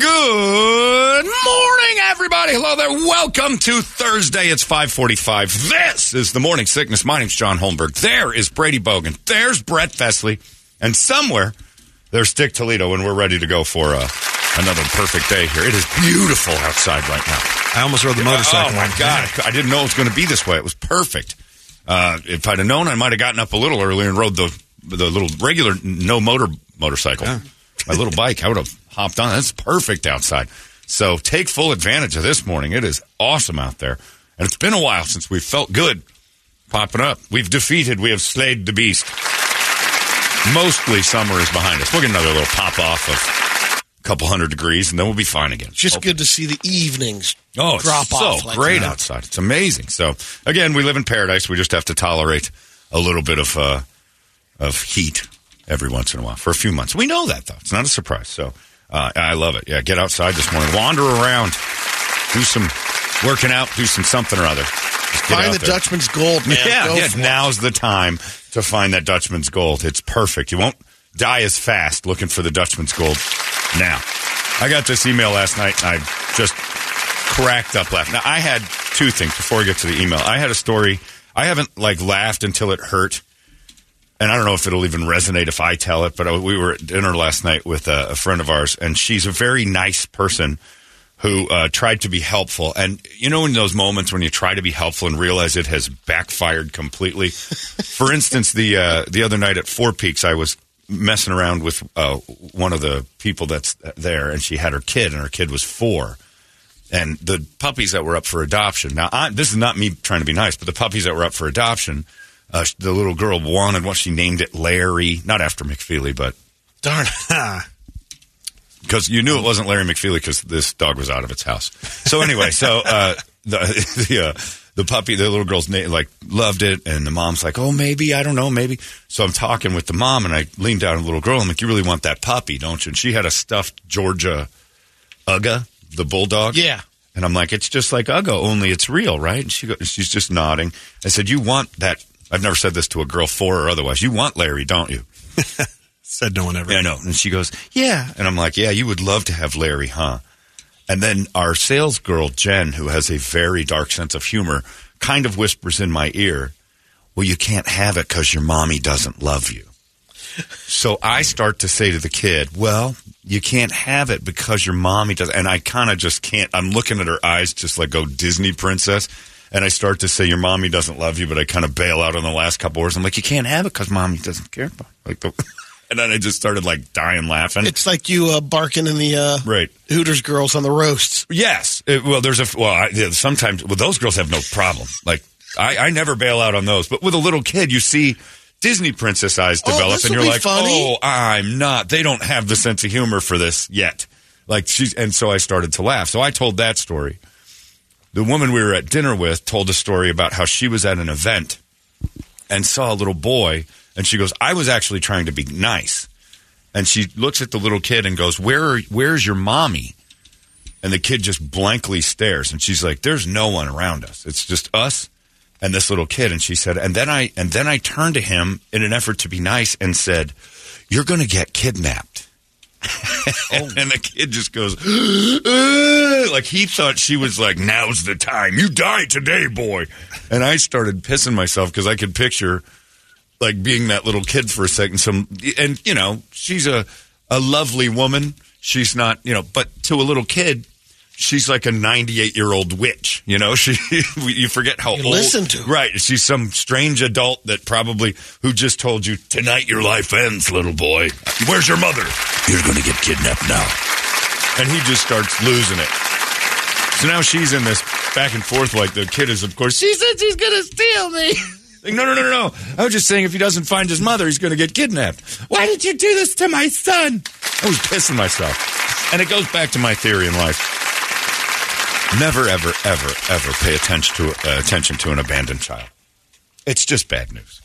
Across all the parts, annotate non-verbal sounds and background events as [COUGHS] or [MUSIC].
Good morning, everybody. Hello there. Welcome to Thursday. It's 545. This is the Morning Sickness. My name's John Holmberg. There is Brady Bogan. There's Brett Fesley. And somewhere there's Dick Toledo, and we're ready to go for uh, another perfect day here. It is beautiful outside right now. I almost rode the motorcycle. Oh, my. God. [LAUGHS] I didn't know it was going to be this way. It was perfect. Uh, if I'd have known, I might have gotten up a little earlier and rode the, the little regular no motor motorcycle. My little bike. I would have hopped on. It's perfect outside. So take full advantage of this morning. It is awesome out there. And it's been a while since we felt good popping up. We've defeated, we have slayed the beast. Mostly summer is behind us. We'll get another little pop off of a couple hundred degrees, and then we'll be fine again. It's Just good to see the evenings Oh, drop so off. like great that. outside. It's amazing. So again, we live in paradise. We just have to tolerate a little bit of uh, of heat every once in a while for a few months. We know that though. It's not a surprise. So uh, I love it. Yeah, get outside this morning, wander around, do some working out, do some something or other. Find the there. Dutchman's gold, man. Yeah, Go yeah. for it. Now's the time to find that Dutchman's gold. It's perfect. You won't die as fast looking for the Dutchman's gold. Now, I got this email last night, and I just cracked up laughing. Now, I had two things before I get to the email. I had a story. I haven't like laughed until it hurt, and I don't know if it'll even resonate if I tell it. But I, we were at dinner last night with a, a friend of ours, and she's a very nice person who uh, tried to be helpful. And you know, in those moments when you try to be helpful and realize it has backfired completely. [LAUGHS] For instance, the uh, the other night at Four Peaks, I was messing around with uh, one of the people that's there, and she had her kid, and her kid was four. And the puppies that were up for adoption. Now, I, this is not me trying to be nice, but the puppies that were up for adoption, uh, the little girl wanted what She named it Larry, not after McFeely, but Darn. because you knew it wasn't Larry McFeely because this dog was out of its house. So anyway, so uh, the [LAUGHS] the, uh, the puppy, the little girl's name, like loved it, and the mom's like, "Oh, maybe I don't know, maybe." So I'm talking with the mom, and I lean down to the little girl. I'm like, "You really want that puppy, don't you?" And she had a stuffed Georgia Uga, the bulldog. Yeah. And I'm like, it's just like Uga, only it's real, right? And she goes, she's just nodding. I said, you want that? I've never said this to a girl for or otherwise. You want Larry, don't you? [LAUGHS] Said no one ever. Yeah, I know. And she goes, yeah. And I'm like, yeah, you would love to have Larry, huh? And then our sales girl, Jen, who has a very dark sense of humor, kind of whispers in my ear, well, you can't have it because your mommy doesn't love you. So I start to say to the kid, well, you can't have it because your mommy doesn't. And I kind of just can't. I'm looking at her eyes just like, go Disney princess. And I start to say, your mommy doesn't love you, but I kind of bail out on the last couple words. I'm like, you can't have it because mommy doesn't care about it. Like the, [LAUGHS] and then I just started like dying laughing. It's like you uh, barking in the uh, right. Hooters girls on the roasts. Yes. It- well, there's a well. I, yeah, sometimes well, those girls have no problem. Like I, I never bail out on those. But with a little kid, you see Disney princess eyes Oh, develop, and you're like, funny. oh, I'm not. They don't have the sense of humor for this yet. Like she's, and so I started to laugh. So I told that story. The woman we were at dinner with told a story about how she was at an event and saw a little boy, and she goes, "I was actually trying to be nice." And she looks at the little kid and goes, "Where are, where's your mommy?" And the kid just blankly stares, and she's like, "There's no one around us. It's just us and this little kid." And she said, and then I and then I turned to him in an effort to be nice and said, "You're going to get kidnapped." [LAUGHS] Oh. and the kid just goes, like he thought she was like, "Now's the time. You die today, boy." And I started pissing myself because I could picture like being that little kid for a second. Some and you know she's a a lovely woman. She's not you know, but to a little kid, she's like a ninety eight year old witch. You know, [LAUGHS] she you forget how You old. listen to right. She's some strange adult that probably who just told you tonight your life ends, little boy. Where's your mother? You're going to get kidnapped now. And he just starts losing it. So now she's in this back and forth like the kid is, of course, she said she's going to steal me. Like, [LAUGHS] no, no, no, no, no. I was just saying if he doesn't find his mother, he's going to get kidnapped. Why did you do this to my son? I was pissing myself. And it goes back to my theory in life. Never, ever, ever, ever pay attention to, uh, attention to an abandoned child. It's just bad news.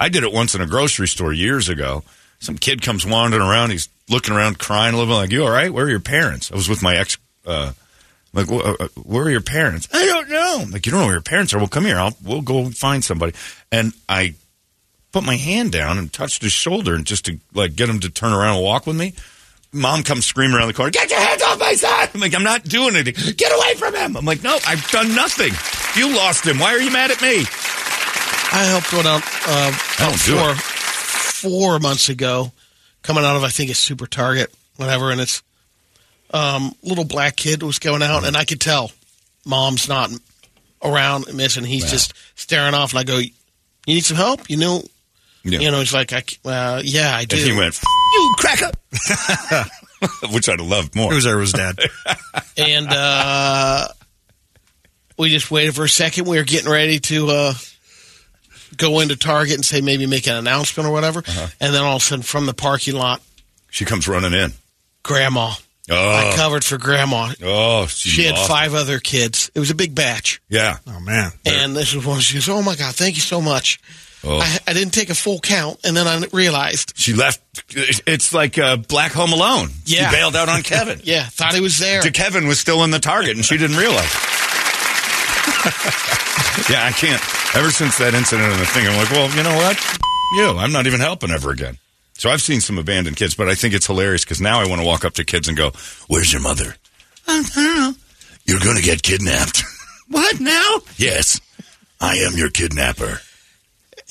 I did it once in a grocery store years ago. Some kid comes wandering around. He's looking around, crying a little bit, like, "You all right? Where are your parents?" I was with my ex. Uh, like, uh, where are your parents? I don't know. I'm like, you don't know where your parents are? Well, come here. I'll we'll go find somebody. And I put my hand down and touched his shoulder, and just to like get him to turn around and walk with me. Mom comes screaming around the corner, "Get your hands off my son!" I'm like, "I'm not doing anything. Get away from him!" I'm like, "No, I've done nothing. You lost him. Why are you mad at me?" I helped one out uh, I don't about do four, four months ago, coming out of I think a Super Target, whatever, and it's um, little black kid was going out, and I could tell mom's not around missing. He's just staring off, and I go, "You need some help?" You know, Yeah. you know, he's like, I, c- uh, "Yeah, I do." And he went, F- [LAUGHS] "You cracker," [LAUGHS] which I'd have loved more. Who was there? Dad? [LAUGHS] and uh, we just waited for a second. We were getting ready to uh, go into Target and say maybe make an announcement or whatever, Uh-huh. and then all of a sudden from the parking lot, She comes running in. Grandma. I Oh, covered for Grandma. oh, she, She had lost- five other kids. It was a big batch, Yeah, Oh man. and this was one. She goes, "Oh my god, thank you so much." Oh. I, I didn't take a full count, and then I realized, she left. It's like uh, Black Home Alone. Yeah. she bailed out on [LAUGHS] Kevin. yeah, thought he was there. To Kevin was still in the target, and she didn't realize. [LAUGHS] yeah, I can't. Ever since that incident and the thing, I'm like, well, you know what? You, I'm not even helping ever again. So I've seen some abandoned kids, but I think it's hilarious because now I want to walk up to kids and go, "Where's your mother?" I don't know. You're going to get kidnapped. [LAUGHS] what now? Yes, I am your kidnapper.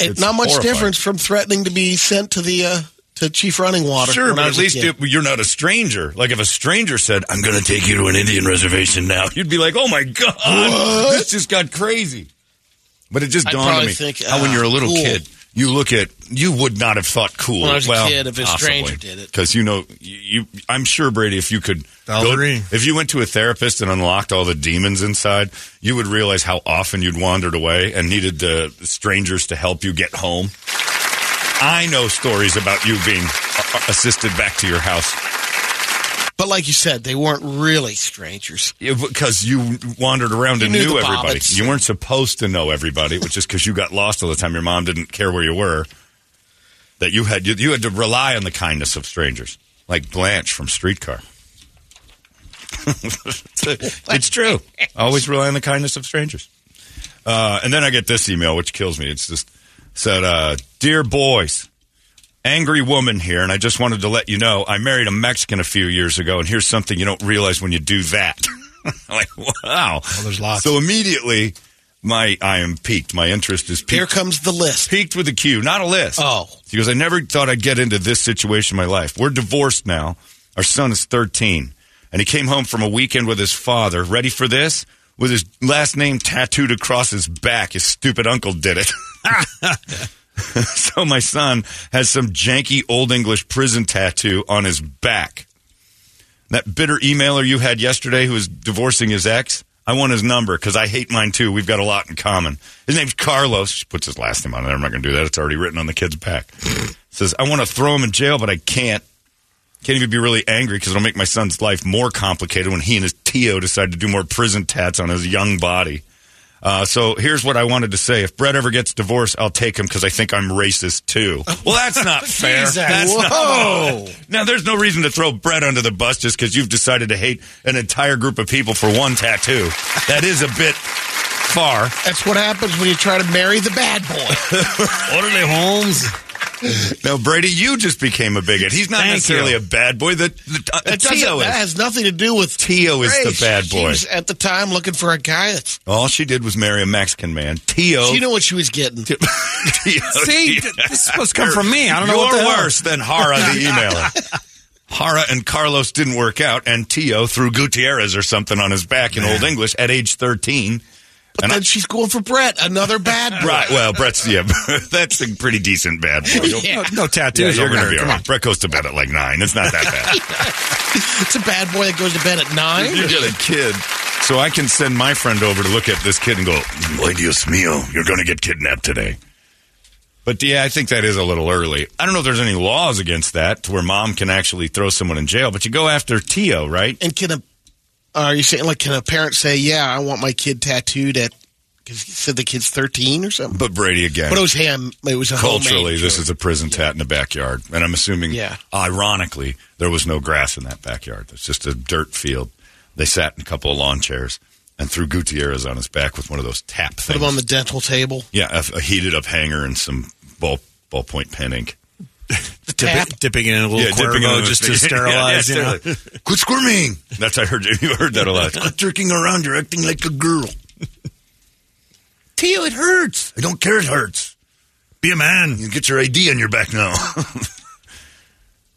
It- It's not much horrifying. difference from threatening to be sent to the uh, to Chief Running Water. Sure, but at least it, you're not a stranger. Like if a stranger said, "I'm going to take you to an Indian reservation now," [LAUGHS] you'd be like, "Oh my god, this just got crazy." But it just I'd dawned on me think, how when ah, you're a little cool. kid, you look at you would not have thought cool. When I was a kid, if a stranger did it. because you know you, you. I'm sure Brady, if you could, I'll go- agree. if you went to a therapist and unlocked all the demons inside, you would realize how often you'd wandered away and needed uh, strangers to help you get home. I know stories about you being assisted back to your house But like you said, they weren't really strangers. Yeah, because you wandered around You and knew knew, everybody. Bobbits. You weren't supposed to know everybody, which is because you got lost all the time. Your mom didn't care where you were. That you had you, you had to rely on the kindness of strangers, like Blanche from Streetcar. [LAUGHS] it's true. Always rely on the kindness of strangers. Uh, and then I get this email, which kills me. It's just said, uh, "Dear boys." Angry woman here, and I just wanted to let you know I married a Mexican a few years ago, and here's something you don't realize when you do that. [LAUGHS] Like, wow. there's lots. So immediately, my I am piqued. My interest is peaked. Here comes the list. Peaked with a Q, not a list. Oh. Because I never thought I'd get into this situation in my life. We're divorced now. Our son is 13. And he came home from a weekend with his father. Ready for this? With his last name tattooed across his back. His stupid uncle did it. [LAUGHS] [LAUGHS] [LAUGHS] so my son has some janky old English prison tattoo on his back. That bitter emailer you had yesterday who was divorcing his ex, I want his number because I hate mine too. We've got a lot in common. His name's Carlos. She puts his last name on there. I'm not going to do that. It's already written on the kid's back. [LAUGHS] Says, I want to throw him in jail, but I can't. Can't even be really angry because it'll make my son's life more complicated when he and his Tio decide to do more prison tats on his young body. Uh, so here's what I wanted to say. If Brett ever gets divorced, I'll take him because I think I'm racist too. [LAUGHS] Well, that's not fair. Jesus. That's not- Whoa. now, there's no reason to throw Brett under the bus just because you've decided to hate an entire group of people for one tattoo. That is a bit far. That's what happens when you try to marry the bad boy. [LAUGHS] Orderly Holmes. [LAUGHS] Now, Brady, you just became a bigot. He's not Thank necessarily you. a bad boy. The, the, uh, That, Tio that has nothing to do with Tio is the bad She boy. was at the time looking for a guy that's. All she did was marry a Mexican man. Tio. She knew what she was getting. Tio [LAUGHS] [LAUGHS] See, Tio- this is supposed to come from me. I don't know You're what the worse than Hara, the emailer. Hara and Carlos didn't work out, and Tio threw Gutierrez or something on his back in Old English at age 13. But And then I- she's going for Brett, another bad [LAUGHS] boy. Right. Well, Brett's yeah, [LAUGHS] that's a pretty decent bad boy. Yeah. No, no tattoos you're gonna there. be all Come on. right. Brett goes to bed at like nine. It's not that bad. [LAUGHS] It's a bad boy that goes to bed at nine. you get a kid. So I can send my friend over to look at this kid and go, Boy, Dios mío, you're going to get kidnapped today. But yeah, I think that is a little early. I don't know if there's any laws against that to where mom can actually throw someone in jail, but you go after Tio, right? And can a are you saying like can a parent say, "Yeah, I want my kid tattooed at"? Because he said the kid's thirteen or something. But Brady again. But it was him. It was a Culturally, this is a prison tat in the backyard. And I'm assuming, Yeah. ironically, there was no grass in that backyard. It's just a dirt field. They sat in a couple of lawn chairs and threw Gutierrez on his back with one of those tap things. put him on the dental table. yeah, a, a heated up hanger and some ball ballpoint pen ink. [LAUGHS] The tap. Dipping, dipping in a little dipping Cuervo in just to [LAUGHS] sterilize. yeah, you know? [LAUGHS] Quit squirming. That's I heard you heard that a lot. Quit jerking around. You're acting like a girl. Tio, it hurts. I don't care. It hurts. Be a man. You get your ID on your back now.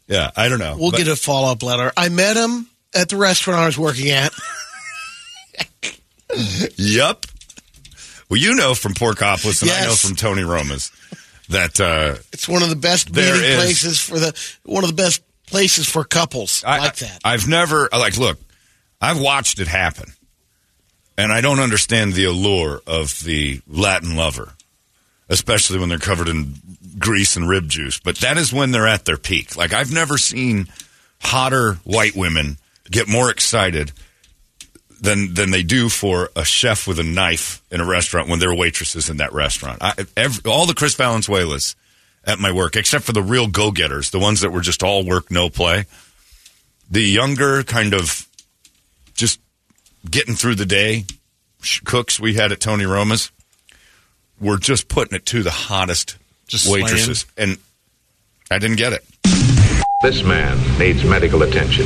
yeah, I don't know. We'll But- get a follow up letter. I met him at the restaurant I was working at. Yep. Well, you know from Porkopolis, and I know from Tony Roma's that uh, It's one of the best meeting is- places for the one of the best places for couples I, like that. I've never like look. I've watched it happen, and I don't understand the allure of the Latin lover, especially when they're covered in grease and rib juice. But that is when they're at their peak. Like I've never seen hotter white women get more excited than than they do for a chef with a knife in a restaurant when they're waitresses in that restaurant. I, every, all the Chris Valenzuelas at my work, except for the real go getters, the ones that were just all work no play. The younger kind of just getting through the day cooks we had at Tony Roma's were just putting it to the hottest Just waitresses, and I didn't get it. This man needs medical attention.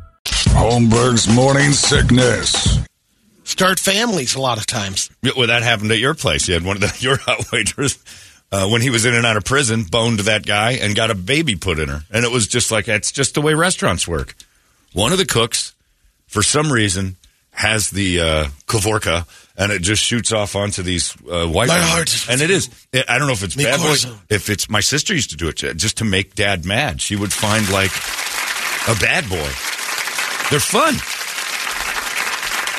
Holmberg's morning sickness. Start families a lot of times. Yeah, Well, that happened at your place. You had one of the, [LAUGHS] your hot waiters uh, when he was in and out of prison, boned that guy and got a baby put in her, and it was just like that's just the way restaurants work. One of the cooks, for some reason, has the uh, Kavorka, and it just shoots off onto these uh, white. My heart is and with it is. I don't know if it's Mi bad boy. If it's my sister used to do it just to make dad mad. She would find like a bad boy. They're fun.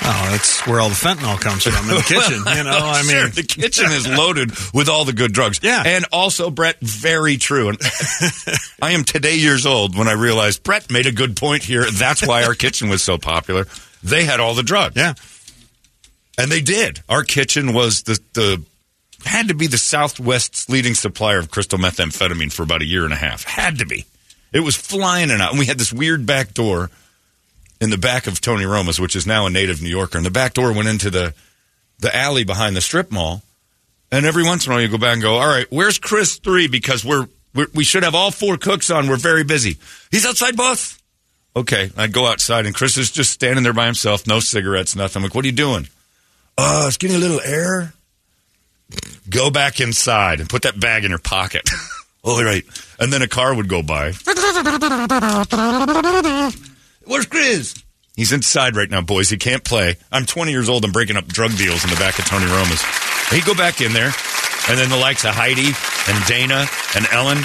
Oh, that's where all the fentanyl comes from in the [LAUGHS] kitchen. you know, I Sure, mean, the kitchen is loaded with all the good drugs. Yeah. and also Brett, very true. And [LAUGHS] I am today years old when I realized Brett made a good point here. That's why our kitchen was so popular. They had all the drugs. yeah. and they did. Our kitchen was the the had to be the Southwest's leading supplier of crystal methamphetamine for about a year and a half. Had to be. It was flying and out. And we had this weird back door in the back of Tony Roma's, which is now a native New Yorker. And the back door went into the the alley behind the strip mall. And every once in a while, you go back and go, "All right, where's Chris three? Because we're, we're we should have all four cooks on. We're very busy. He's outside, boss. Okay, I go outside, and Chris is just standing there by himself, no cigarettes, nothing. I'm like, "What are you doing?" Uh, it's getting a little air. Go back inside and put that bag in your pocket. [LAUGHS] All right. And then a car would go by. Where's Chris? He's inside right now, boys. He can't play. I'm 20 years old and breaking up drug deals in the back of Tony Roma's. He'd go back in there, and then the likes of Heidi and Dana and Ellen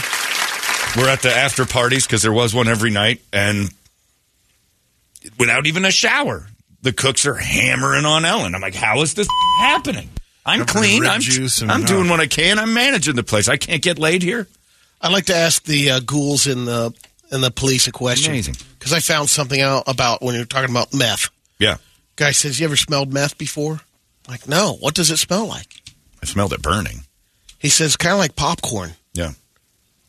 were at the after parties because there was one every night, and without even a shower, the cooks are hammering on Ellen. I'm like, how is this happening? I'm clean. I'm, juice I'm doing what I can. I'm managing the place. I can't get laid here. I'd like to ask the uh, ghouls in the in the police a question. Amazing. Because I found something out about when you're talking about meth. Yeah. Guy says, "You ever smelled meth before?" I'm like, no. What does it smell like? I smelled it burning. He says, kind of like popcorn. Yeah.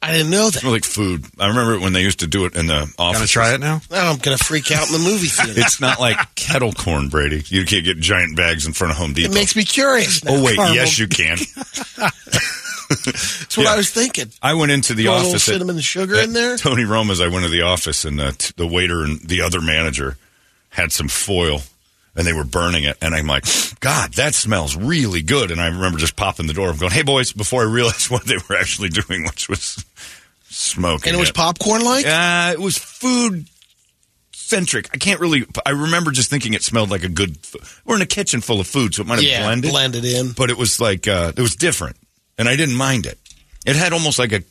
I didn't know that. like food. I remember when they used to do it in the office. Gonna try it now? Now I'm going to freak out in the movie theater. It's not like kettle corn, Brady. You can't get giant bags in front of Home Depot. it makes me curious. Now. oh wait, Caramel. yes you can. [LAUGHS] That's what yeah. I was thinking. I went into the Throw a little office. at- cinnamon and sugar at in there? Tony Roma's. I went to the office, and the, t- the waiter and the other manager had some foil, and they were burning it. And I'm like, God, that smells really good. And I remember just popping the door and going, Hey, boys, before I realized [LAUGHS] what they were actually doing, which was smoking. And it was popcorn like? Uh, it was food centric. I can't really. I remember just thinking it smelled like a good. We're in a kitchen full of food, so it might have Yeah, blended. blended in. But it was like uh, it was different, and I didn't mind it. It had almost like a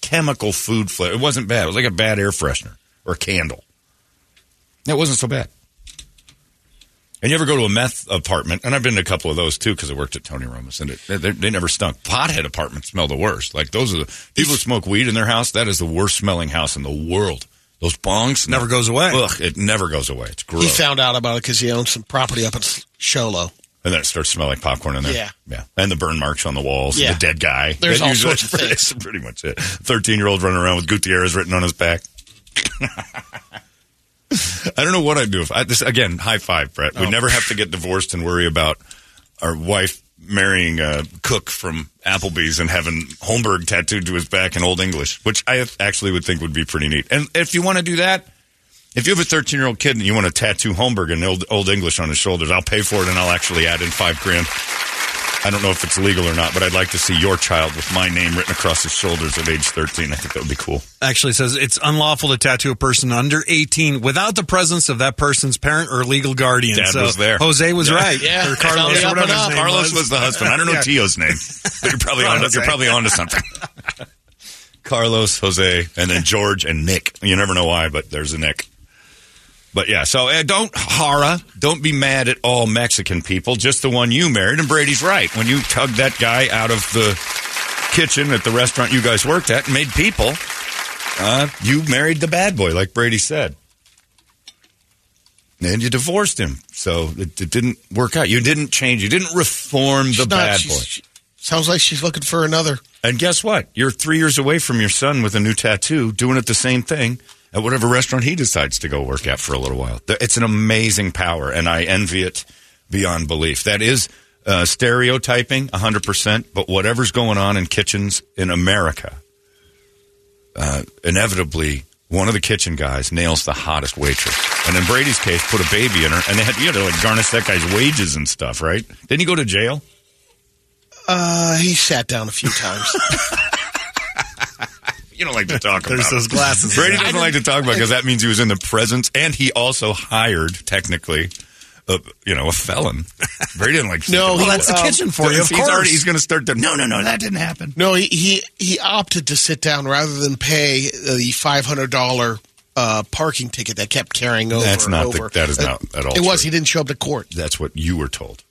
chemical food flavor. It wasn't bad. It was like a bad air freshener or a candle. It wasn't so bad. And you ever go to a meth apartment? And I've been to a couple of those too because I worked at Tony Roma's, and it, they, they never stunk. Pothead apartments smell the worst. Like those are the people who smoke weed in their house. That is the worst smelling house in the world. Those bongs Never goes away. Ugh, it never goes away. It's gross. He found out about it because he owns some property up in Show Low. And then it starts smelling like popcorn in there. Yeah. yeah, and the burn marks on the walls. Yeah. the dead guy. There's That all usually- sorts of [LAUGHS] things. That's pretty much it. Thirteen year old running around with Gutierrez written on his back. [LAUGHS] I don't know what I'd do if I this again. High five, Brett. Oh. We'd never have to get divorced and worry about our wife marrying a cook from Applebee's and having Holmberg tattooed to his back in Old English, which I actually would think would be pretty neat. And if you want to do that, if you have a 13 year old kid and you want to tattoo Holmberg in Old, Old English on his shoulders, I'll pay for it and I'll actually add in five grand. I don't know if it's legal or not, but I'd like to see your child with my name written across his shoulders at age 13. I think that would be cool. Actually says it's unlawful to tattoo a person under 18 without the presence of that person's parent or legal guardian. Dad so was there. Jose was Yeah. right. [LAUGHS] Yeah. Or Carlos Tell or up whatever and his up. name Carlos was. was the husband. I don't know [LAUGHS] Yeah. Tio's name, but you're probably on, Jose. you're probably onto [LAUGHS] something. Carlos, Jose, and then George and Nick. You never know why, but there's a Nick. But yeah, so uh, don't hara, don't be mad at all Mexican people, just the one you married. And Brady's right. When you tugged that guy out of the kitchen at the restaurant you guys worked at and made people, uh, you married the bad boy, like Brady said. And you divorced him. So it, it didn't work out. You didn't change. You didn't reform the not- bad boy. she- sounds like she's looking for another. And guess what? You're three years away from your son with a new tattoo, doing it the same thing at whatever restaurant he decides to go work at for a little while. It's an amazing power, and I envy it beyond belief. That is uh, stereotyping, 100%, but whatever's going on in kitchens in America, uh, inevitably, one of the kitchen guys nails the hottest waitress. And in Brady's case, put a baby in her, and they had, you know, like garnish that guy's wages and stuff, right? Didn't he go to jail? Uh, he sat down a few times. [LAUGHS] You don't like to talk [LAUGHS] about. There's those glasses. Brady doesn't like to talk about because that means he was in the presence, and he also hired technically, a, you know, a felon. Brady didn't like. No, Well, that's the um, kitchen for you. Of he's course. already he's going to start to. No, no, no, that didn't happen. no, he, he he opted to sit down rather than pay the five hundred dollar uh, parking ticket that kept carrying over. That's and not the- that is Uh, not at all It was. He didn't show up to court. That's what you were told.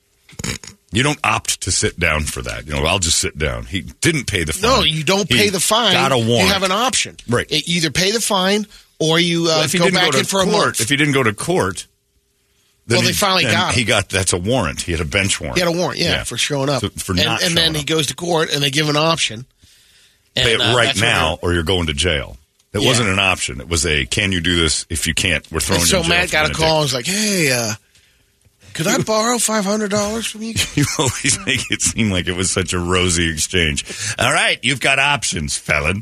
You don't opt to sit down for that. You know, I'll just sit down. He didn't pay the fine. No, you don't He pay the fine. Got a warrant. You have an option. Right. It- either pay the fine or you uh, Well, if he go didn't back go to in for a court, month. if he didn't go to court, then Well, they he- finally then got him. He got that's a warrant. He had a bench warrant. He had a warrant, yeah, for showing up. So- for and, and then showing he goes to court and they give an option. And, pay it uh, right now or you're going to jail. It Yeah. wasn't an option. It was a can you do this? If you can't, we're throwing And you so in jail. Matt got a call and was like, "Hey, uh, could I borrow five hundred dollars from you?" [LAUGHS] You always make it seem like it was such a rosy exchange. All right, you've got options, felon.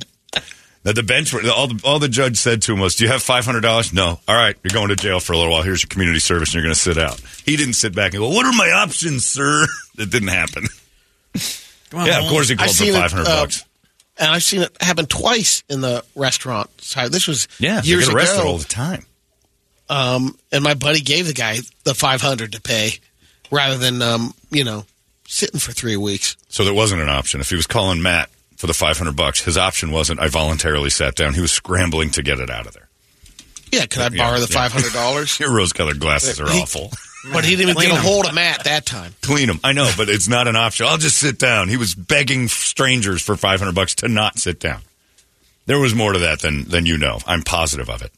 Now the bench, all the, all the judge said to him was, "Do you have five hundred dollars?" No. All right, you're going to jail for a little while. Here's your community service, and you're going to sit out. He didn't sit back and go, "What are my options, sir?" [LAUGHS] That didn't happen. yeah, of course he called for seen it, five hundred uh, bucks. And I've seen it happen twice in the restaurant side. This was Yeah, years they get arrested ago. all the time. Um, and my buddy gave the guy the five hundred to pay rather than um, you know sitting for three weeks. So there wasn't an option. If he was calling Matt for the 500 bucks, his option wasn't, I voluntarily sat down. He was scrambling to get it out of there. Yeah, could I Yeah, borrow the five hundred dollars? [LAUGHS] Your rose colored glasses are He- awful. But he didn't even Clean get a hold of Matt that time. Clean them. I know, but it's not an option. I'll just sit down. He was begging strangers for 500 bucks to not sit down. There was more to that than, than you know. I'm positive of it.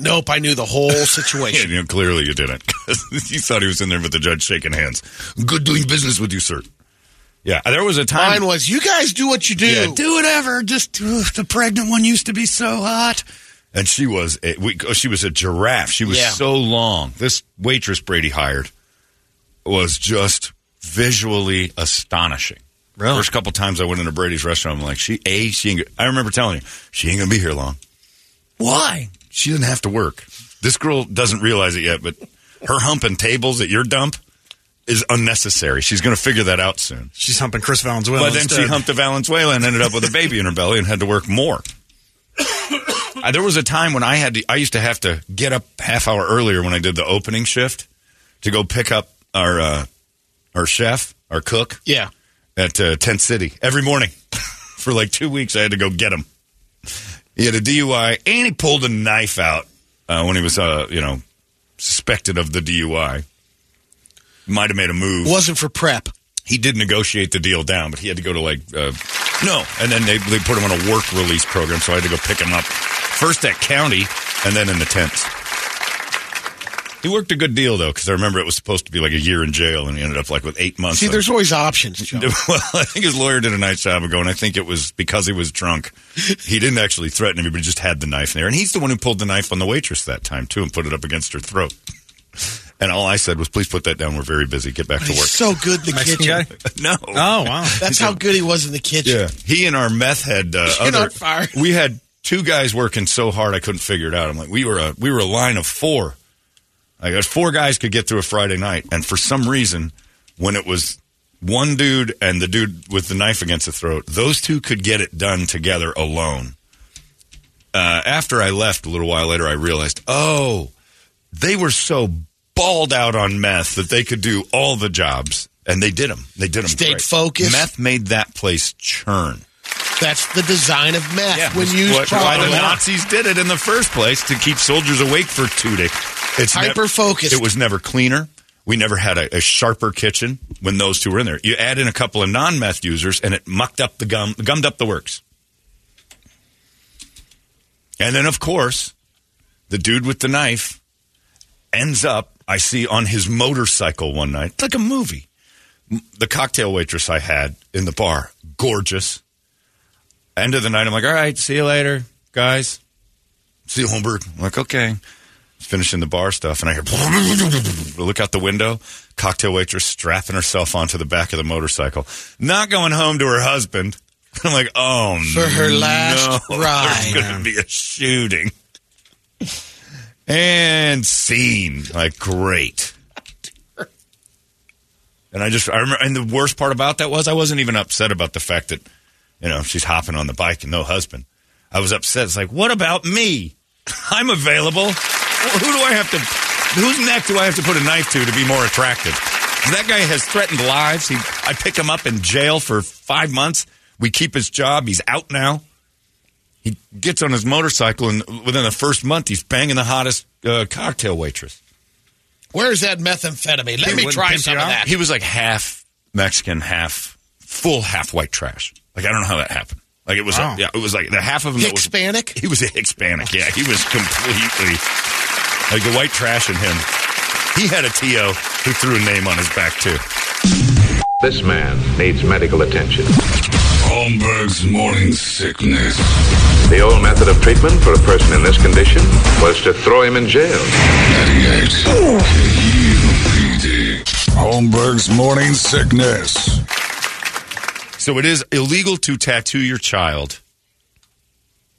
Nope, I knew the whole [LAUGHS] Yeah, situation. you know, clearly you didn't. [LAUGHS] you thought he was in there with the judge shaking hands. Good doing business with you, sir. Yeah, uh, there was a time. Mine was, you guys do what you do. Yeah, do whatever. Just the pregnant one used to be so hot. And she was a, we, oh, she was a giraffe. She was Yeah. so long. This waitress Brady hired was just visually astonishing. Really? First couple times I went into Brady's restaurant, I'm like, she a she. Ain't, I remember telling you she ain't gonna be here long. Why? She doesn't have to work. This girl doesn't realize it yet, but her humping tables at your dump is unnecessary. She's gonna figure that out soon. She's humping Chris Valenzuela. But then she humped a Valenzuela and ended up with a baby in her belly and had to work more. [COUGHS] Uh, there was a time when I had to, I used to have to get up half hour earlier when I did the opening shift to go pick up our uh, our chef, our cook Yeah. at uh, Tent City every morning [LAUGHS] for like two weeks. I had to go get him. He had a DUI and he pulled a knife out uh, when he was, uh, you know, suspected of the DUI. Might have made a move Wasn't for prep. he did negotiate the deal down, but he had to go to like uh, no, and then they they put him on a work release program, so I had to go pick him up first at county and then in the tents. He worked a good deal though, because I remember it was supposed to be like a year in jail, and he ended up like with eight months. See, of- there's always options, Joe. [LAUGHS] well, I think his lawyer did a nice job of going. I think it was because he was drunk. He didn't actually threaten anybody, just had the knife there, and he's the one who pulled the knife on the waitress that time too, and put it up against her throat. And all I said was, "Please put that down. We're very busy. Get back to He's work." so good in the kitchen. guy. [LAUGHS] no. Oh wow. That's how good he was in the kitchen. Yeah, he and our meth head. Uh, [LAUGHS] other, not fired. We had two guys working so hard I couldn't figure it out. I'm like, we were a we were a line of four. I got four guys could get through a Friday night, and for some reason, when it was one dude and the dude with the knife against the throat, those two could get it done together alone. Uh, after I left a little while later, I realized, oh, they were so balled out on meth that they could do all the jobs, and they did them. They did them. Stayed focused. Meth made that place churn. That's the design of meth when That's used what- why properly. the Nazis did it in the first place to keep soldiers awake for two days. It's Hyper-focused. It was never cleaner. We never had a, a sharper kitchen when those two were in there. You add in a couple of non-meth users, and it mucked up the gum, gummed up the works. And then, of course, the dude with the knife ends up. I see on his motorcycle one night. It's like a movie. The cocktail waitress I had in the bar, gorgeous. End of the night, I'm like, all right, see you later, guys. See you, Holmberg. I'm like, okay. Finishing the bar stuff, and I hear [LAUGHS] look out the window. Cocktail waitress strapping herself onto the back of the motorcycle, not going home to her husband. [LAUGHS] I'm like, oh, no. For her last [LAUGHS] no, ride. There's going to be a shooting. And scene. Like, great. And I just, I remember, and the worst part about that was I wasn't even upset about the fact that, you know, she's hopping on the bike and no husband. I was upset. It's like, what about me? I'm available. Who do I have to, whose neck do I have to put a knife to to be more attractive? That guy has threatened lives. He, I pick him up in jail for five months. We keep his job. He's out now. He gets on his motorcycle, and within the first month, he's banging the hottest uh, cocktail waitress. Where's that methamphetamine? Let me try some of that. He was like half Mexican, half full, half white trash. Like I don't know how that happened. Like it was, Wow. yeah, it was like the half of him was Hispanic? He was a Hispanic. Yeah, he was completely like the white trash in him. He had a TO who threw a name on his back too. This man needs medical attention. Holmberg's morning sickness. The old method of treatment for a person in this condition was to throw him in jail. 98 KUPD. Holmberg's morning sickness. So it is illegal to tattoo your child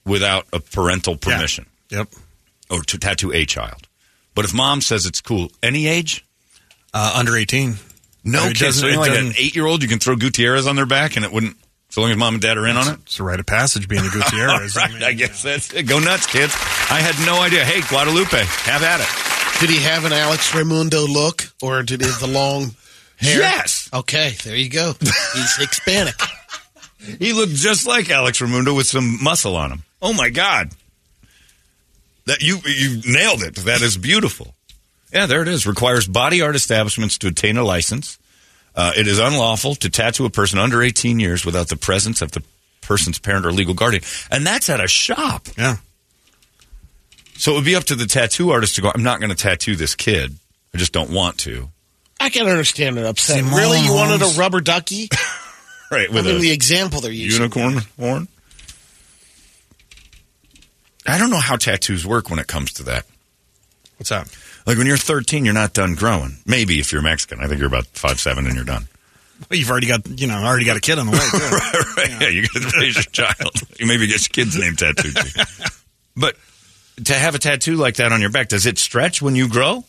without a parental permission, Yep. Or to tattoo a child. But if mom says it's cool, any age, Uh, under 18. no It kids. So it like an eight-year-old, you can throw Gutierrez on their back, and it wouldn't. So long as mom and dad are in on it. It's a rite of passage being a [LAUGHS] Gutierrez. All right, I guess that's it. Go nuts, kids. I had no idea. Hey, Guadalupe, have at it. Did he have an Alex Raimundo look, or did he have the long [LAUGHS] hair? Yes. Okay, there you go. He's Hispanic. [LAUGHS] He looked just like Alex Ramundo with some muscle on him. Oh my God. That you you nailed it. That is beautiful. Yeah, there it is. Requires body art establishments to obtain a license. Uh, it is unlawful to tattoo a person under 18 years without the presence of the person's parent or legal guardian. And that's at a shop. Yeah. So it would be up to the tattoo artist to go, I'm not going to tattoo this kid. I just don't want to. I can understand it upset. See, really, you wanted a rubber ducky? [LAUGHS] right, I with mean, a the example they're using. unicorn horn. I don't know how tattoos work when it comes to that. What's that? Like when you're 13, you're not done growing. Maybe if you're Mexican. I think you're about five seven and you're done. Well, you've already got you know already got a kid on the way. Too. [LAUGHS] right, right. Yeah, you got to raise your child. You maybe get your kid's name tattooed. too. [LAUGHS] But to have a tattoo like that on your back, does it stretch when you grow?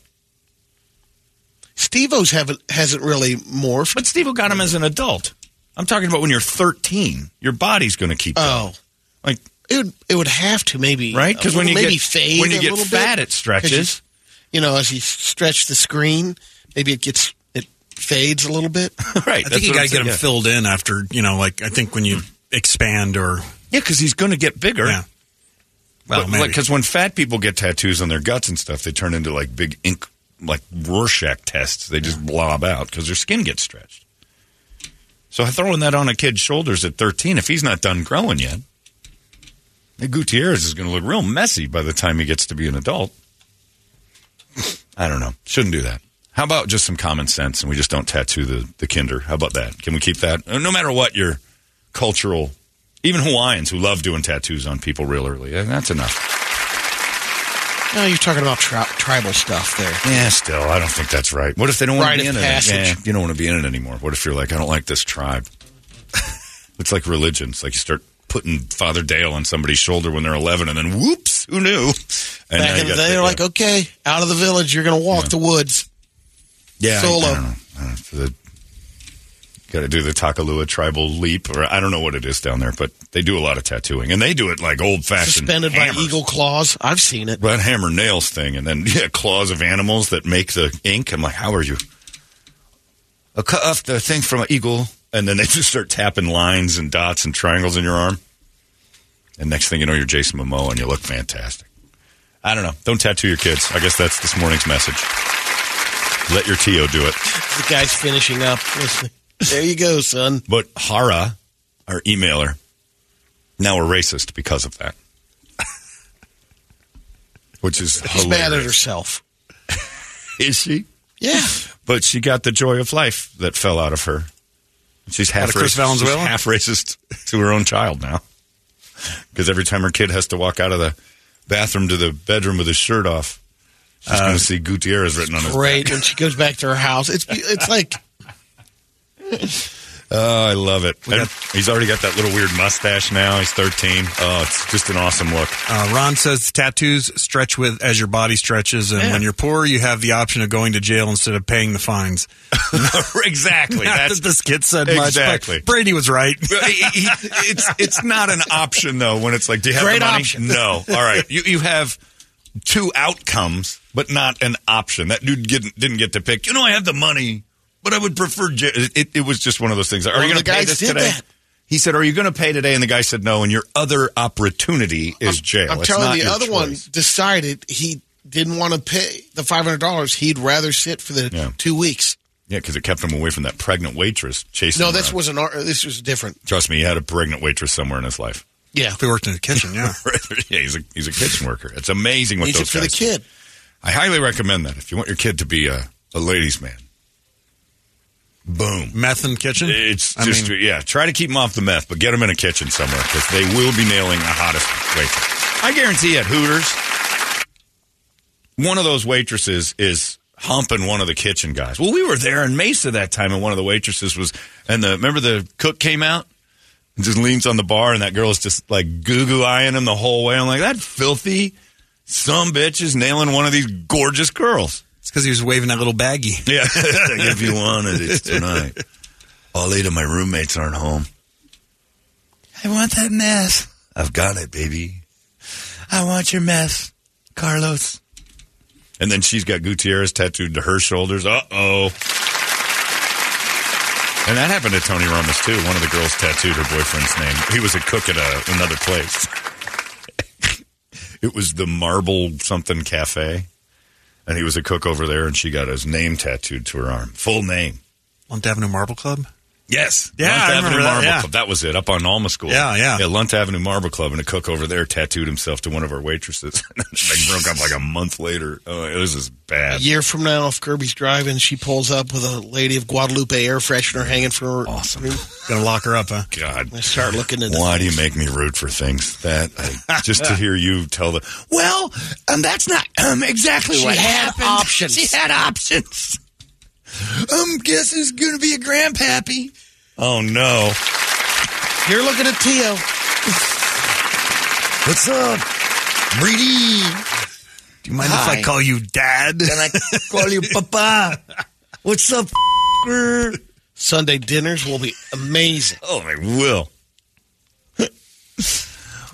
Steve-O's haven't hasn't really morphed. But Steve got him as an adult. I'm talking about when you're 13. Your body's oh. going to keep going. Oh, Like, it would it would have to maybe right uh, because when you maybe get- fade when you a get little fat, bit. it stretches. 'Cause You, you know, as you stretch the screen, maybe it gets it fades a little bit. [LAUGHS] right. I think you got to get him filled in after you know like I think when you expand or Yeah, because he's going to get bigger. yeah. Well, maybe. Because when fat people get tattoos on their guts and stuff, they turn into like big ink, like Rorschach tests. They just blob out because their skin gets stretched. So throwing that on a kid's shoulders at 13, if he's not done growing yet, the Gutierrez is going to look real messy by the time he gets to be an adult. I don't know. Shouldn't do that. How about just some common sense and we just don't tattoo the, the kinder? How about that? Can we keep that? Uh, No matter what your cultural, even Hawaiians who love doing tattoos on people real early, eh, that's enough. No, you're talking about tri- tribal stuff there. Yeah, still, I don't think that's right. What if they don't want to be in passage. it? Yeah, you don't want to be in it anymore. What if you're like, I don't like this tribe? [LAUGHS] it's like religion. It's like you start putting Father Dale on somebody's shoulder when they're 11, and then whoops, who knew? And Back in the day, they're yeah. like, uh, okay, out of the village, you're going to walk the woods. yeah, solo. I, don't know. I don't know. Got to do the Takalua tribal leap, or I don't know what it is down there, but they do a lot of tattooing, and they do it like old fashioned. Suspended by eagle claws. I've seen it. that hammer nails thing, and then [LAUGHS] yeah, claws of animals that make the ink. I'm like, how are you? A cut off the thing from an eagle, and then they [LAUGHS] just start tapping lines and dots and triangles in your arm. And next thing you know, you're Jason Momoa, and you look fantastic. I don't know. Don't tattoo your kids. I guess that's this morning's message. Let your Tio do it. [LAUGHS] The guy's finishing up. [LAUGHS] There you go, son. But Hara, our emailer, now a racist because of that. Which is She's mad at herself. Is she? Yeah. But she got the joy of life that fell out of her. She's half Chris racist. Valenzuela? She's half racist [LAUGHS] to her own child now. Because every time her kid has to walk out of the bathroom to the bedroom with his shirt off, she's going to uh, see Gutierrez written on his Great. back. When she goes back to her house, it's it's like [LAUGHS] Oh, I love it. And he's already got that little weird mustache now. He's 13. Oh, it's just an awesome look. Uh, Ron says tattoos stretch with as your body stretches, and Yeah. when you're poor, you have the option of going to jail instead of paying the fines. [LAUGHS] exactly. Not That's that this kid said much, Exactly. but Brady was right. He- he- it's it's not an option though when it's like do you have Great the money? option. No. [LAUGHS] All right. You you have two outcomes, but not an option. That dude didn't didn't get to pick. You know, I have the money, but I would prefer. j- It, it was just one of those things. Are One you going to pay this today? that. He said, "Are you going to pay today?" And the guy said, "No." And your other opportunity is jail. I'm It's telling not you, the your other one decided he didn't want to pay the five hundred dollars. He'd rather sit for the Yeah. two weeks. Yeah, because it kept him away from that pregnant waitress chasing. No, this was an ar- this was different. Trust me, he had a pregnant waitress somewhere in his life. Yeah, If we worked in the kitchen, yeah. [LAUGHS] yeah, he's a he's a kitchen worker. It's amazing what needs those it for the guys kid. I highly recommend that if you want your kid to be a, a ladies' man. Boom. Meth in kitchen. It's I just mean- yeah. Try to keep them off the meth, but get them in a kitchen somewhere because they will be nailing the hottest waitress. I guarantee at Hooters, one of those waitresses is humping one of the kitchen guys. Well, we were there in Mesa that time, and one of the waitresses was, and the remember the cook came out and just leans on the bar, and that girl is just like goo goo eyeing him the whole way. I'm like, that filthy some bitch is nailing one of these gorgeous girls. It's because he was waving that little baggie. Yeah, [LAUGHS] if you wanted it it's tonight. All eight of my roommates aren't home. I want that mess. I've got it, baby. I want your mess, Carlos. And then she's got Gutierrez tattooed to her shoulders. Uh oh. And that happened to Tony Roma's too. One of the girls tattooed her boyfriend's name. He was a cook at a, another place. [LAUGHS] it was the Marble something cafe. And he was a cook over there, and she got his name tattooed to her arm. Full name. 11th Avenue Marble Club. Yes. Yeah, Lunt I Avenue remember that, Marble yeah. Club. That was it, up on Alma School. Yeah, yeah. Yeah, Lunt Avenue Marble Club, and a cook over there tattooed himself to one of our waitresses. [LAUGHS] they broke up like a month later. Oh, it was just bad. A year from now, if Kirby's driving, she pulls up with a Lady of Guadalupe air freshener hanging from her. Awesome. room. [LAUGHS] Gonna lock her up, huh? God. I start looking at Why do you make me root for things that I, just to hear you tell the well, um, that's not um exactly She what had happened. [LAUGHS] options. She had options. Um, guess it's gonna be a grandpappy. Oh no! You're looking at Tio. What's up, Brady? Do you mind if I call you Dad? Can I call you [LAUGHS] Papa? What's up, f***er? Sunday dinners will be amazing. Oh, I will. what,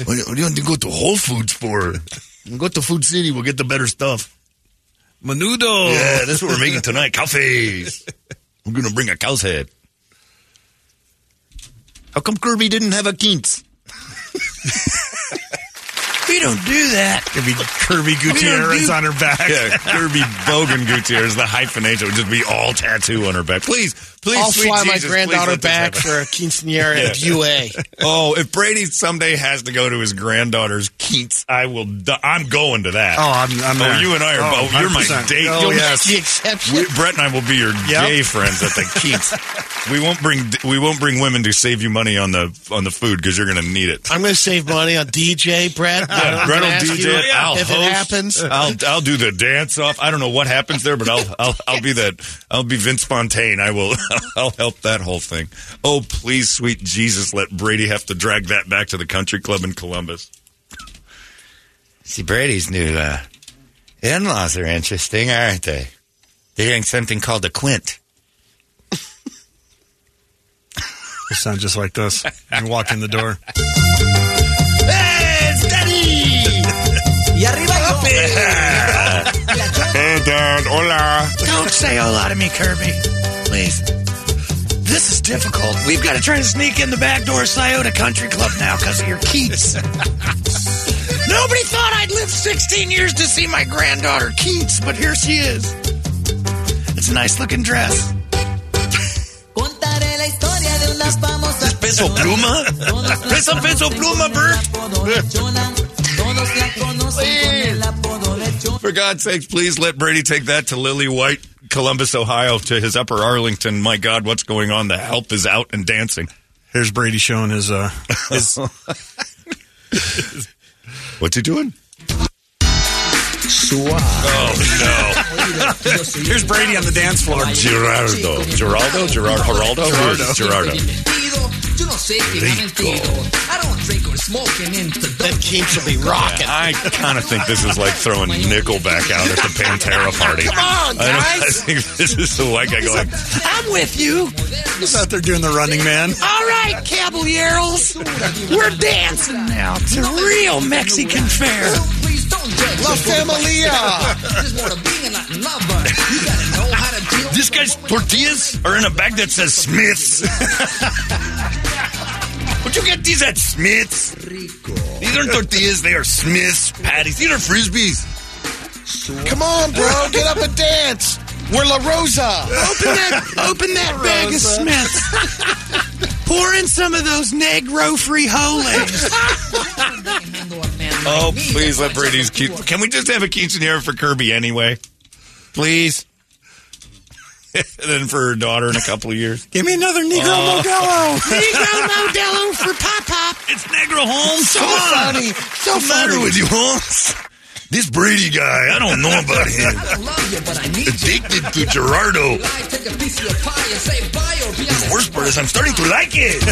do- you want to go to Whole Foods for? Go to Food City. We'll get the better stuff. Menudo. Yeah, that's what we're making tonight. Cow face. We're gonna bring a cow's head. How come Kirby didn't have a quince? [LAUGHS] we don't do that. Could be Kirby Gutierrez do- on her back. Yeah, Kirby Bogan Gutierrez, the hyphenation would just be all tattoo on her back. Please, please, I'll sweet fly Jesus, my granddaughter back for a quinceanera at [LAUGHS] UA. Oh, if Brady someday has to go to his granddaughter's quince, I will. di- I'm going to that. Oh, I'm, I'm Oh, there. you and I are Oh, both. You're my 100%. date. Oh, You'll yes. the exception. We, Brett and I will be your Yep. gay friends at the quince. [LAUGHS] we won't bring we won't bring women to save you money on the on the food because you're going to need it. I'm going to save money on DJ, Brett. [LAUGHS] Yeah, I'm Brett gonna will DJ you it. I'll if host. it happens. [LAUGHS] I'll I'll do the dance off. I don't know what happens there, but I'll [LAUGHS] I'll I'll be that. I'll be Vince Fontaine. I will. [LAUGHS] I'll help that whole thing. Oh, please, sweet Jesus, let Brady have to drag that back to the country club in Columbus. See, Brady's new uh, in-laws are interesting, aren't they? They're doing something called a quint. You sound just like this. You walk in the door. [LAUGHS] Hey, Dad. Hola. Don't say hola to me, Kirby. Please. This is difficult. We've got to try to sneak in the back door of Scioto Country Club now because of your Keats. [LAUGHS] Nobody thought I'd live 16 years to see my granddaughter Keats, but here she is. It's a nice looking dress. Contaré la historia de una famosa Peso Pluma? Peso, peso Pluma, Bert? Todos la conocen con el apodo de Chona. For God's sakes, please let Brady take that to Lily White, Columbus, Ohio, to his Upper Arlington. My God, what's going on? The help is out and dancing. Here's Brady showing his uh his [LAUGHS] What's he doing? Oh no! Here's Brady on the dance floor. Gerardo, Geraldo, Gerard, Geraldo, Gerardo, Gerardo. Yo no sé quién. I don't drink or smoke and into That keeps will be rocking. I kind of think this is like throwing Nickelback out at the Pantera party. Come on, I, don't, I guys. think this is the white guy going. I'm with you. He's out there doing the running man. All right, caballeros, we're dancing now to real Mexican fare. Oh, please don't judge. La Familia. There's more to being a Latin lover. You gotta know how to deal This guy's tortillas are in a bag that says Smiths. [LAUGHS] Would you get these at Smiths? These aren't tortillas, they are Smiths patties. These are frisbees. Come on, bro. Get up and dance. We're La Rosa. Open that, open that bag of Smiths. Pour in some of those Negro frijoles. Oh, please let Brady's keep. Can we just have a quinceanera for Kirby anyway? Please. [LAUGHS] and then for her daughter in a couple of years. Give me another Negro oh. Modelo. [LAUGHS] Negro Modelo for Pop Pop. It's Negro Holmes. So funny. So What's the matter with you, Holmes? This Brady guy, I don't know about him. I love you, but I need you. Addicted to Gerardo. Life, take a piece of your pie and say bye or be The worst part is I'm starting to like it. [LAUGHS]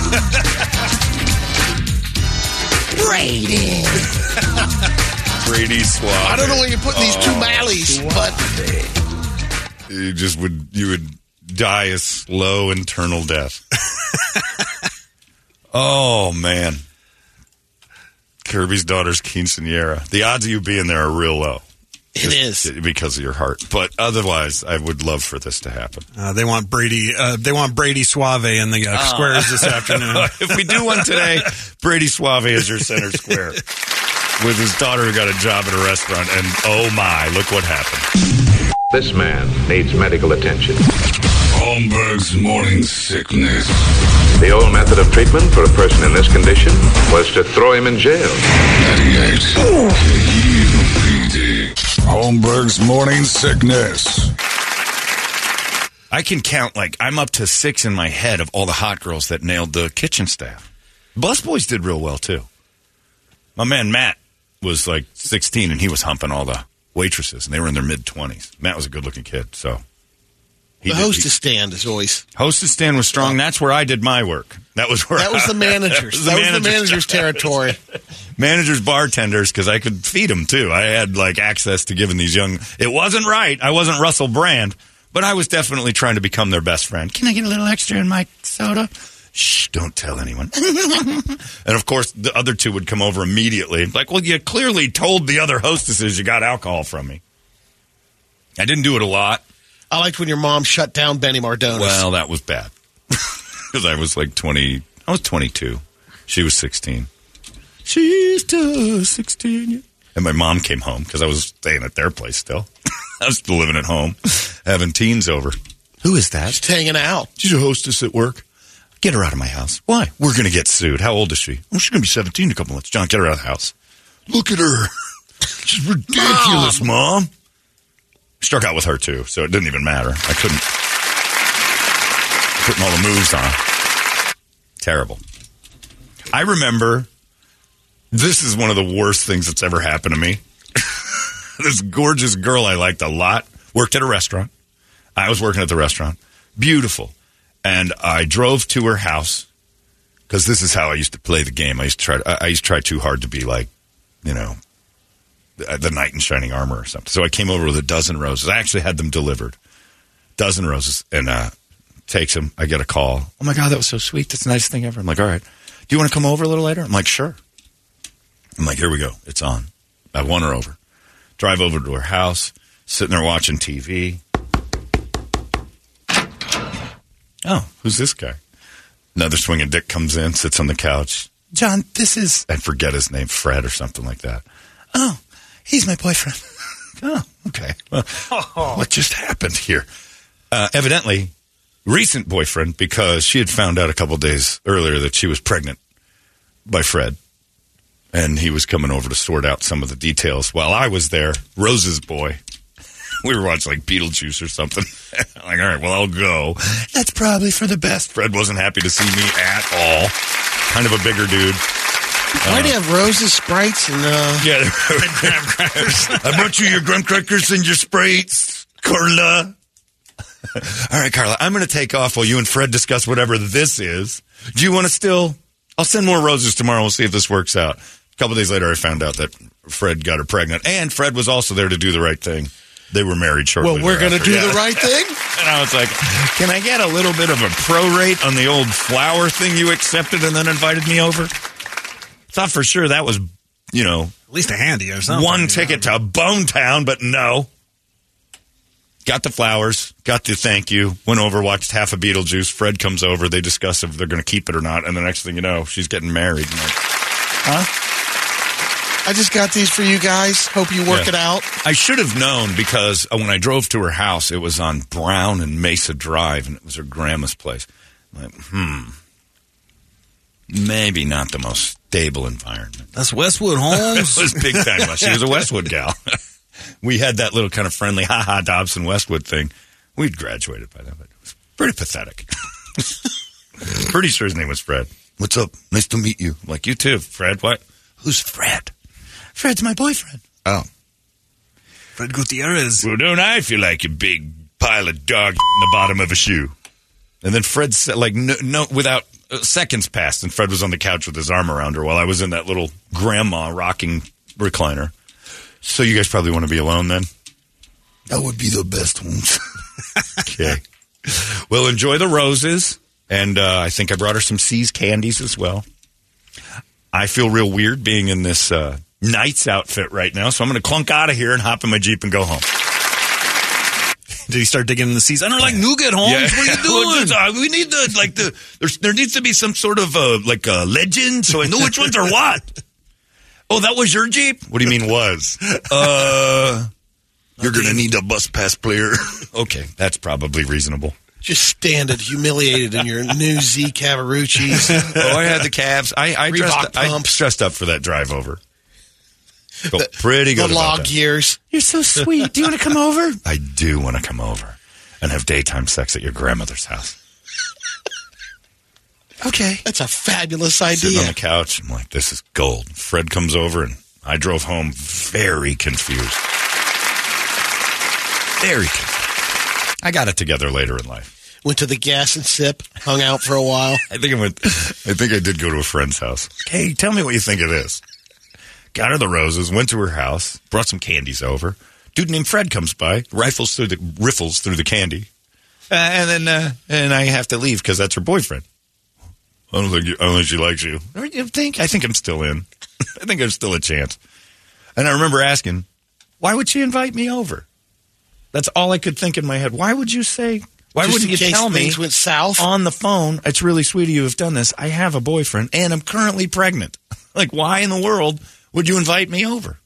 Brady. Brady Suave. I don't know where you're putting these two Oh, mallies, but You just would you would die a slow internal death. [LAUGHS] oh man. Kirby's daughter's quinceanera. The odds of you being there are real low. it is. because of your heart. But otherwise, I would love for this to happen. Uh, they want Brady. Uh, they want Brady Suave in the uh, squares this [LAUGHS] afternoon. if we do one today, Brady Suave is your center square. [LAUGHS] With his daughter who got a job at a restaurant, and oh my, look what happened. This man needs medical attention. Holmberg's morning sickness. The old method of treatment for a person in this condition was to throw him in jail. 98 KUPD. Holmberg's morning sickness. I can count like I'm up to six in my head of all the hot girls that nailed the kitchen staff. Busboys did real well too. My man Matt was like 16 and he was humping all the waitresses and they were in their mid 20s. Matt was a good looking kid, so he The did- hostess stand is always. Hostess stand was strong. Oh. That's where I did my work. That was where That was I- the [LAUGHS] managers. that was the manager's territory. [LAUGHS] managers, bartenders, because I could feed them too. I had like access to giving these young. It wasn't right. I wasn't Russell Brand, but I was definitely trying to become their best friend. Can I get a little extra in my soda? Shh! Don't tell anyone. [LAUGHS] and of course, the other two would come over immediately. Like, well, you clearly told the other hostesses you got alcohol from me. I didn't do it a lot. I liked when your mom shut down Benny Mardones. Well, that was bad [LAUGHS] because I was like twenty. I was twenty-two. She was sixteen. She's just sixteen. And my mom came home because I was staying at their place still. [LAUGHS] I was still living at home, having teens over. Who is that? just hanging out. She's a hostess at work. Get her out of my house. Why? We're going to get sued. How old is she? Oh, she's going to be 17 in a couple months. John, get her out of the house. Look at her. [LAUGHS] She's ridiculous, Mom. Struck out with her, too, so it didn't even matter. I couldn't. Putting all the moves on. Terrible. I remember this is one of the worst things that's ever happened to me. [LAUGHS] this gorgeous girl I liked a lot worked at a restaurant. I was working at the restaurant. Beautiful. And I drove to her house because this is how I used to play the game. I used to try. I I used to try too hard to be like, you know, the the knight in shining armor or something. So I came over with a dozen roses. I actually had them delivered, dozen roses, and uh, takes them. I get a call. Oh my god, that was so sweet. That's the nicest thing ever. I'm like, all right. Do you want to come over a little later? I'm like, sure. I'm like, here we go. It's on. I won her over. Drive over to her house, sitting there watching TV. Oh, who's this guy? Another swinging dick comes in, sits on the couch. John, this is, I forget his name, Fred or something like that. Oh, he's my boyfriend. [LAUGHS] oh, okay. Well, [LAUGHS] what just happened here? Uh, evidently, recent boyfriend because she had found out a couple days earlier that she was pregnant by Fred. And he was coming over to sort out some of the details while I was there, Rose's boy. [LAUGHS] We were watching like Beetlejuice or something. [LAUGHS] like, all right, well, I'll go. That's probably for the best. Fred wasn't happy to see me at all. Kind of a bigger dude. Why do you have roses, sprites, and uh, [LAUGHS] Yeah. I brought you your graham crackers and your sprites, Carla. All right, Carla, I'm going to take off while you and Fred discuss whatever this is. Do you want to still? I'll send more roses tomorrow. We'll see if this works out. A couple days later, I found out that Fred got her pregnant, and Fred was also there to do the right thing. They were married shortly. well, we're going to do Yeah. the right thing? [LAUGHS] And I was like, can I get a little bit of a prorate on the old flower thing you accepted and then invited me over? Thought for sure that was, you know, At least a handy or something. one you know. ticket to Bone Town, but no. Got the flowers, got the thank you, went over, watched half of Beetlejuice. Fred comes over, they discuss if they're going to keep it or not, and the next thing you know, she's getting married. Like, I just got these for you guys. Hope you work Yeah. it out. I should have known because uh, when I drove to her house, it was on Brown and Mesa Drive, and it was her grandma's place. I'm like, hmm, maybe not the most stable environment. That's Westwood [LAUGHS] it Holmes. was big time. She was a Westwood gal. [LAUGHS] we had that little kind of friendly, ha ha, Dobson Westwood thing. We'd graduated by then, but it was pretty pathetic. [LAUGHS] pretty sure his name was Fred. What's up? Nice to meet you. I'm like, you too, Fred. What? Who's Fred? Fred's my boyfriend. Oh. Fred Gutierrez. Well, don't I feel like a big pile of dog in the bottom of a shoe? And then Fred said, like, no, no without uh, seconds passed, and Fred was on the couch with his arm around her while I was in that little grandma rocking recliner. So you guys probably want to be alone then? That would be the best Holmes. [LAUGHS] okay. Well, enjoy the roses. And uh, I think I brought her some See's candies as well. I feel real weird being in this uh, Knights outfit right now, so I'm going to clunk out of here and hop in my Jeep and go home. Did he start digging in the See's? I don't like nougat, Holmes. What are you [LAUGHS] doing? uh, we need the like the there's, there needs to be some sort of uh, like a legend, so I know which ones are what. [LAUGHS] Oh, that was your Jeep? What do you mean was? [LAUGHS] Uh, you're gonna need a bus pass player. okay, that's probably reasonable. Just standing humiliated in your new Z Cavaricci's. oh, I had the calves. I, I dressed. I dressed up for that drive over. Felt pretty good. the about log that. years. You're so sweet. Do you want to come over? [LAUGHS] I do want to come over and have daytime sex at your grandmother's house. okay. That's a fabulous Sitting on idea. the couch, I'm like, this is gold. Fred comes over, and I drove home very confused. Very confused. I got it together later in life. Went to the gas and sip, hung out for a while. [LAUGHS] I think I went. I think I did go to a friend's house. Hey, tell me what you think of this. Got her the roses. Went to her house. Brought some candies over. Dude named Fred comes by, rifles through the riffles through the candy, uh, and then uh, and I have to leave because that's her boyfriend. I don't think you, I don't think she likes you. Or You think? I think I'm still in. [LAUGHS] I think there's still a chance. And I remember asking, why would she invite me over? That's all I could think in my head. Why would you say? Why Just wouldn't you case tell me things went south. on the phone? It's really sweet of you to have done this. I have a boyfriend and I'm currently pregnant. [LAUGHS] like, why in the world would you invite me over?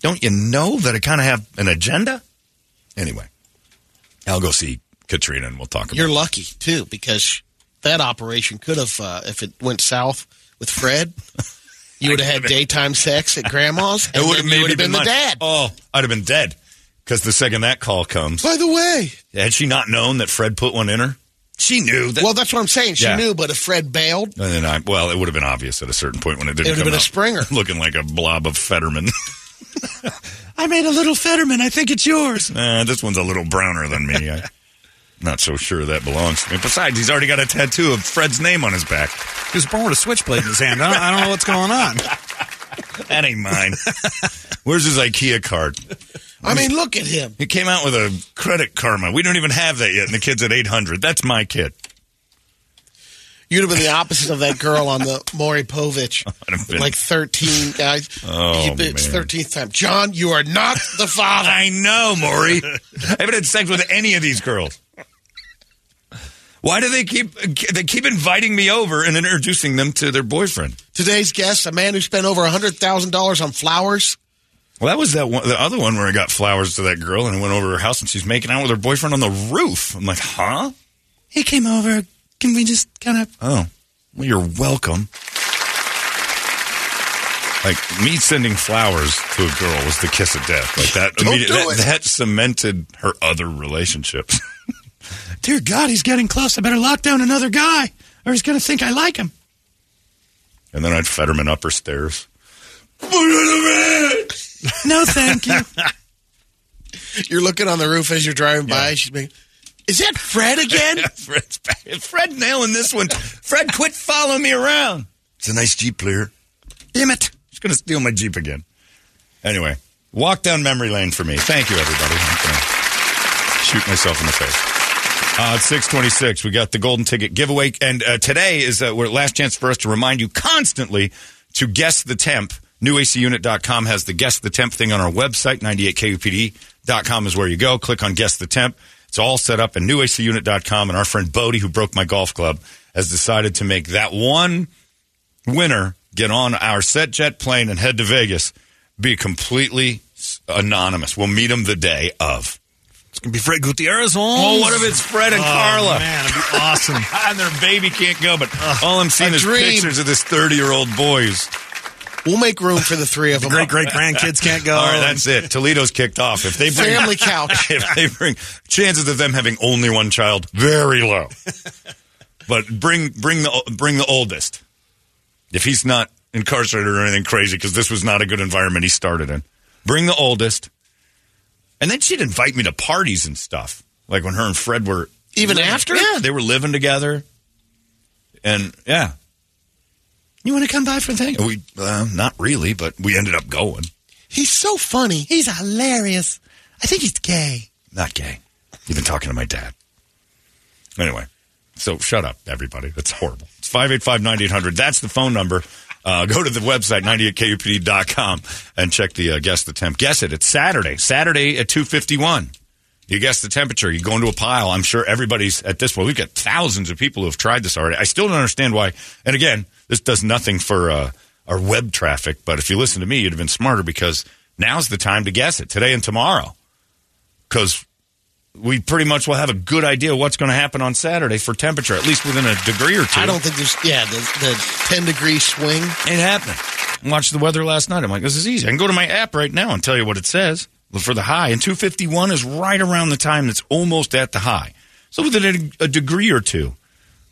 Don't you know that I kind of have an agenda? Anyway, I'll go see Katrina and we'll talk about it. You're it. lucky too, because that operation could have, uh, if it went south with Fred, [LAUGHS] you would have had daytime sex at grandma's. [LAUGHS] It and would have maybe been, been the dad. Oh, I'd have been dead. Because the second that call comes, By the way, had she not known that Fred put one in her? She knew that. well, that's what I'm saying. She Yeah. knew, but if Fred bailed, and then I, well, it would have been obvious at a certain point when it didn't It would have come been a Springer. [LAUGHS] looking like a blob of Fetterman. [LAUGHS] I made a little Fetterman. I think it's yours. Uh, this one's a little browner than me. I'm not so sure that belongs to me. Besides, he's already got a tattoo of Fred's name on his back. He was born with a switchblade in his hand. I don't, I don't know what's going on. [LAUGHS] That ain't mine. Where's his IKEA card? I mean, look at him. He came out with a credit karma. We don't even have that yet, and the kid's at 800. That's my kid. You'd have been the opposite of that girl on the Maury Povich. [LAUGHS] Been- Like 13 guys. Oh, it's man. 13th time. John, you are not the father. I know, Maury. [LAUGHS] I haven't had sex with any of these girls. Why do they keep they keep inviting me over and introducing them to their boyfriend? Today's guest, a man who spent over $100,000 on flowers. Well, that was that one, the other one where I got flowers to that girl and I went over to her house and she's making out with her boyfriend on the roof. I'm like, huh? He came over. Can we just kind of? Oh, well, you're welcome. Like me sending flowers to a girl was the kiss of death. Like that immediate- do that, that cemented her other relationships. [LAUGHS] Dear God, he's getting close. I better lock down another guy, or he's going to think I like him. And then I'd Fetterman up her stairs. [LAUGHS] [LAUGHS] no, thank you. [LAUGHS] You're looking on the roof as you're driving by. She's being, is that Fred again? [LAUGHS] Fred's back. Fred nailing this one. Fred, quit following me around. It's a nice Jeep Lear. Damn it. He's going to steal my Jeep again. Anyway, walk down memory lane for me. Thank you, everybody. I'm going to shoot myself in the face. Uh, it's 626. We got the golden ticket giveaway. And uh, today is uh, last chance for us to remind you constantly to guess the temp. NewACUnit.com has the guess the temp thing on our website. 98KUPD.com is where you go. Click on guess the temp. It's all set up. And NewACUnit.com and our friend Bodie, who broke my golf club, has decided to make that one winner get on our set jet plane and head to Vegas be completely anonymous. We'll meet him the day of. It's going to be Fred Gutierrez. Oh, oh, what if it's Fred and Oh, Carla? man, it'd be awesome. [LAUGHS] and their baby can't go, but all I'm seeing is dream. pictures of this 30 year old boys. We'll make room for the three of them. Great great grandkids can't go. All right, that's it. Toledo's kicked off. If they bring Family couch. [LAUGHS] if they bring chances of them having only one child very low. but bring bring the bring the oldest. If he's not incarcerated or anything crazy, because this was not a good environment he started in. Bring the oldest, and then she'd invite me to parties and stuff, like when her and Fred were Even after? Yeah, they were living together, and yeah. You want to come by for a thing? We uh, not really, but we ended up going. He's so funny. He's hilarious. I think he's gay. Not gay. You've been talking to my dad. Anyway, so shut up, everybody. That's horrible. It's 585 9800. That's the phone number. Uh, go to the website, 98kupd.com, and check the uh, guess the temp. Guess it. It's Saturday. Saturday at 251. You guess the temperature. You go into a pile. I'm sure everybody's at this point. We've got thousands of people who have tried this already. I still don't understand why. And again, this does nothing for uh, our web traffic. But if you listen to me, you'd have been smarter because now's the time to guess it today and tomorrow. Because we pretty much will have a good idea what's going to happen on Saturday for temperature, at least within a degree or two. I don't think there's yeah the the ten degree swing. Ain't happening. I watched the weather last night. I'm like, this is easy. I can go to my app right now and tell you what it says for the high. And 251 is right around the time that's almost at the high. So within a, a degree or two.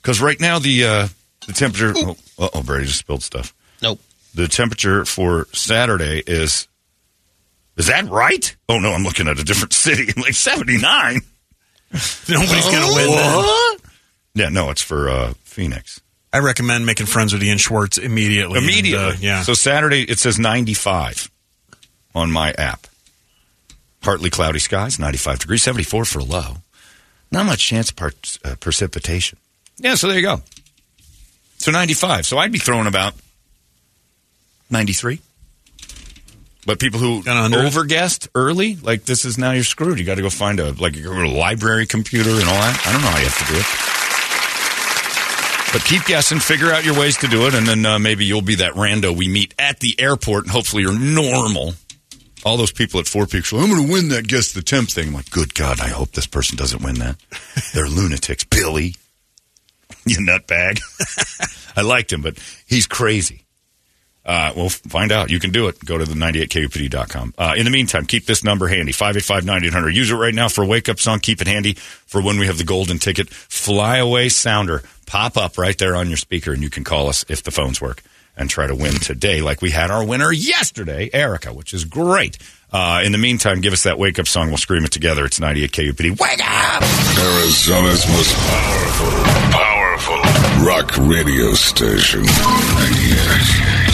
Because right now the uh, the temperature. Oh, oh, Brady just spilled stuff. Nope. The temperature for Saturday is. Is that right? Oh no, I'm looking at a different [LAUGHS] city. like 79. [LAUGHS] Nobody's going to win. Then. What? Yeah, no, it's for uh, Phoenix. I recommend making friends with Ian Schwartz immediately. and, Immediately. uh, yeah. So Saturday it says 95 on my app. Partly cloudy skies, 95 degrees, 74 for a low. Not much chance of part, uh, precipitation. Yeah, so there you go. So 95. So I'd be throwing about 93. But people who it. overguessed early, like this is now you're screwed. You got to go find a like you go a library computer and all that. I don't know how you have to do it. But keep guessing, figure out your ways to do it, and then uh, maybe you'll be that rando we meet at the airport, and hopefully you're normal. All those people at Four Peaks, I'm going to win that guess the temp thing. I'm like, good God, I hope this person doesn't win that. They're [LAUGHS] lunatics. Billy, you nutbag. [LAUGHS] I liked him, but he's crazy. Uh, well, find out. You can do it. Go to the 98kupd.com. Uh, in the meantime, keep this number handy 585 9800. Use it right now for a wake up song. Keep it handy for when we have the golden ticket. Fly away sounder. Pop up right there on your speaker, and you can call us if the phones work and try to win today, like we had our winner yesterday, Erica, which is great. Uh, in the meantime, give us that wake up song. We'll scream it together. It's 98 KUPD. Wake up! Arizona's most powerful, powerful rock radio station. 98 KUPD.